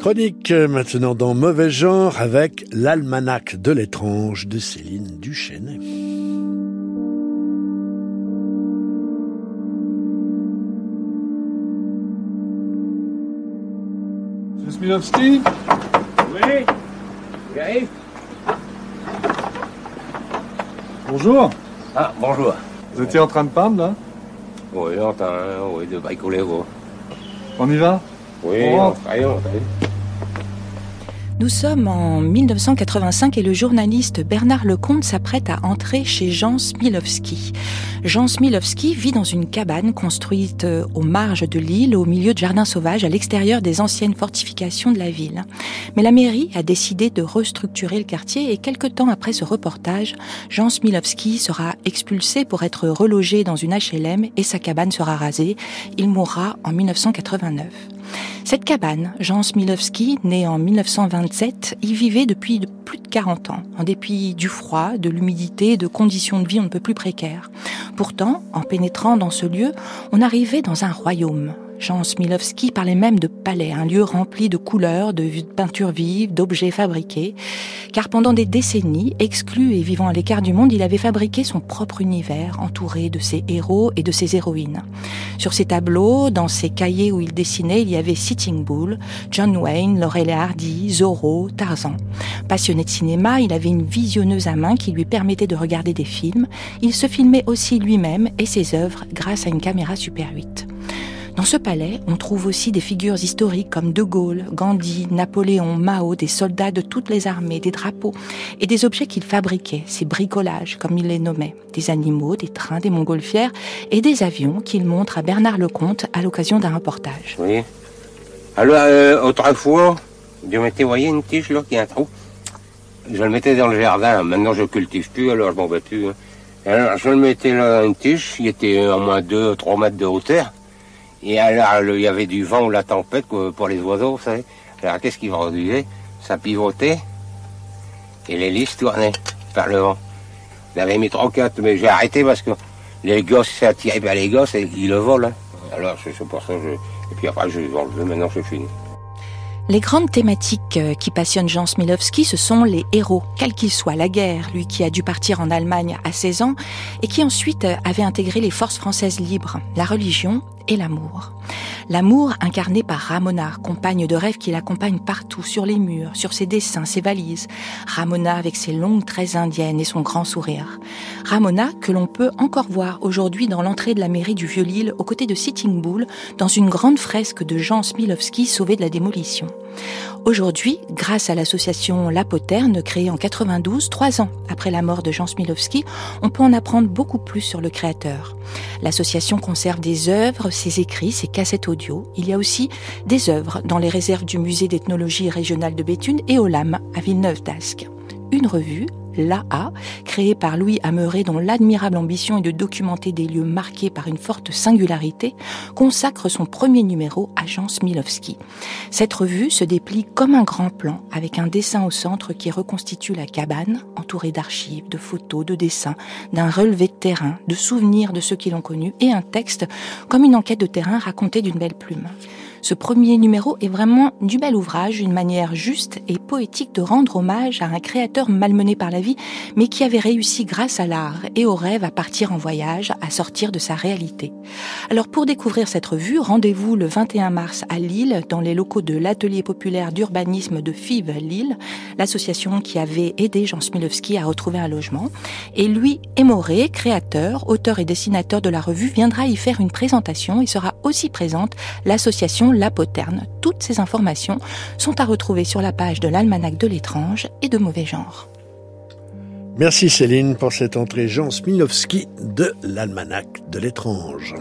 Chronique maintenant dans Mauvais Genre avec l'Almanach de l'étrange de Céline Duchesne. Smilovski Oui, j'arrive. Bonjour. Ah, bonjour. Vous étiez en train de peindre là? Oui, on train, oui, de bricoler, gros. On y va? Oui, On on travaille, on travaille. Nous sommes en 1985 et le journaliste Bernard Lecomte s'apprête à entrer chez Jean Smilowski. Jean Smilowski vit dans une cabane construite euh, aux marges de l'île, au milieu de jardins sauvages, à l'extérieur des anciennes fortifications de la ville. Mais la mairie a décidé de restructurer le quartier et quelque temps après ce reportage, Jean Smilowski sera expulsé pour être relogé dans une HLM et sa cabane sera rasée. Il mourra en 1989. Cette cabane, Jean Smilowski, né en 1927, y vivait depuis de plus de 40 ans, en dépit du froid, de l'humidité de conditions de vie on ne peut plus précaires. Pourtant, en pénétrant dans ce lieu, on arrivait dans un royaume. Jean Smilowski parlait même de palais, un lieu rempli de couleurs, de peintures vives, d'objets fabriqués. Car pendant des décennies, exclu et vivant à l'écart du monde, il avait fabriqué son propre univers, entouré de ses héros et de ses héroïnes. Sur ses tableaux, dans ses cahiers où il dessinait, il y avait Sitting Bull, John Wayne, Laurel Hardy, Zorro, Tarzan. Passionné de cinéma, il avait une visionneuse à main qui lui permettait de regarder des films. Il se filmait aussi lui-même et ses œuvres grâce à une caméra Super 8. Dans ce palais, on trouve aussi des figures historiques comme De Gaulle, Gandhi, Napoléon, Mao, des soldats de toutes les armées, des drapeaux et des objets qu'il fabriquait, ces bricolages comme il les nommait, des animaux, des trains, des montgolfières et des avions qu'il montre à Bernard Lecomte à l'occasion d'un reportage. Oui. Alors, euh, autrefois, je mettais, vous voyez, une tige là, qui a un trou. Je le mettais dans le jardin. Maintenant, je cultive plus, alors je m'en vais plus. hein. Alors, je le mettais là, une tige, il était à moins 2, 3 mètres de hauteur. Et alors, il y avait du vent ou la tempête pour les oiseaux, vous savez. Alors, qu'est-ce qui produisait Ça pivotait et les lisses tournaient par le vent. J'avais mis 3 4, mais j'ai arrêté parce que les gosses, c'est attiré par les gosses et ils le volent. hein. Alors, c'est pour ça que je... Et puis après, je les ai enlevés, maintenant c'est fini. Les grandes thématiques euh, qui passionnent Jean Smilowski, ce sont les héros, quels qu'ils soient. La guerre, lui qui a dû partir en Allemagne à 16 ans et qui ensuite euh, avait intégré les forces françaises libres, la religion et l'amour. L'amour incarné par Ramona, compagne de rêve qui l'accompagne partout, sur les murs, sur ses dessins, ses valises. Ramona avec ses longues tresses indiennes et son grand sourire. Ramona que l'on peut encore voir aujourd'hui dans l'entrée de la mairie du Vieux-Lille aux côtés de Sitting Bull dans une grande fresque de Jean Smilowski sauvé de la démolition. Aujourd'hui, grâce à l'association La Poterne, créée en 92, trois ans après la mort de Jean Smilowski, on peut en apprendre beaucoup plus sur le créateur. L'association conserve des œuvres, ses écrits, ses cassettes audio. Il y a aussi des œuvres dans les réserves du musée d'ethnologie régionale de Béthune et au LAM à Villeneuve-d'Ascq. Une revue, l'AA, créée par Louis Ameret dont l'admirable ambition est de documenter des lieux marqués par une forte singularité, consacre son premier numéro à Jean Smilowski. Cette revue se déplie comme un grand plan, avec un dessin au centre qui reconstitue la cabane, entourée d'archives, de photos, de dessins, d'un relevé de terrain, de souvenirs de ceux qui l'ont connu, et un texte comme une enquête de terrain racontée d'une belle plume. Ce premier numéro est vraiment du bel ouvrage, une manière juste et poétique de rendre hommage à un créateur malmené par la vie, mais qui avait réussi grâce à l'art et au rêve à partir en voyage, à sortir de sa réalité. Alors pour découvrir cette revue, rendez-vous le 21 mars à Lille, dans les locaux de l'Atelier populaire d'urbanisme de FIV Lille, l'association qui avait aidé Jean Smilowski à retrouver un logement. Et lui, Émoré, créateur, auteur et dessinateur de la revue, viendra y faire une présentation et sera aussi présente l'association La Poterne. Toutes ces informations sont à retrouver sur la page de l'Almanach de l'étrange et de mauvais genre. Merci Céline pour cette entrée Jean Sminowski de l'Almanach de l'étrange.